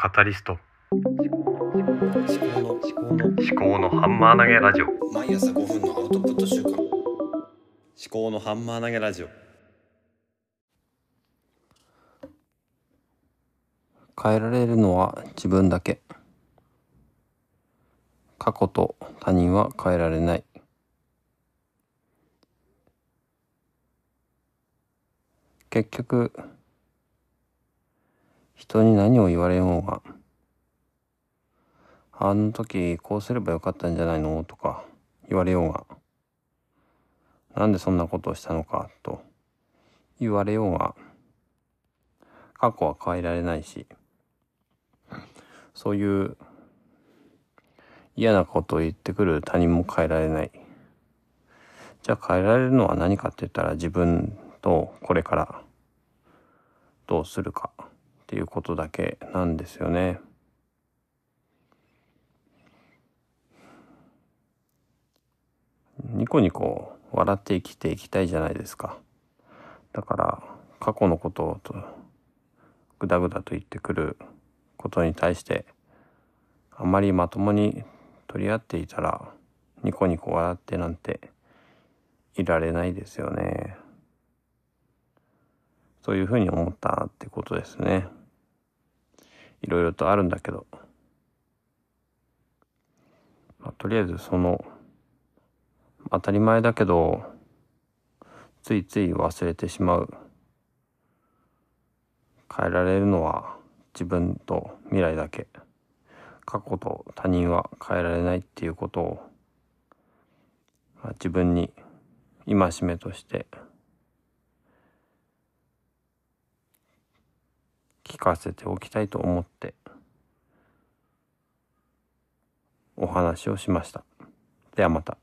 カタリスト。思考の思考の思考のハンマー投げラジオ。毎朝5分のアウトプット週間思考のハンマー投げラジオ。変えられるのは自分だけ。過去と他人は変えられない。結局人に何を言われようがあの時こうすればよかったんじゃないの？とか言われようがなんでそんなことをしたのか？と言われようが過去は変えられないしそういう嫌なことを言ってくる他人も変えられない。じゃあ変えられるのは何かって言ったら自分とこれからどうするか。っていうことだけなんですよね。ニコニコ笑って生きていきたいじゃないですか。だから過去のことをとぐだぐだと言ってくることに対してあまりまともに取り合っていたらニコニコ笑ってなんていられないですよね。そういうふうに思ったってことですね。いろいろとあるんだけど、まあ、とりあえずその当たり前だけどついつい忘れてしまう。変えられるのは自分と未来だけ。過去と他人は変えられないっていうことを、まあ、自分に戒めとしてかせておきたいと思ってお話をしました。ではまた。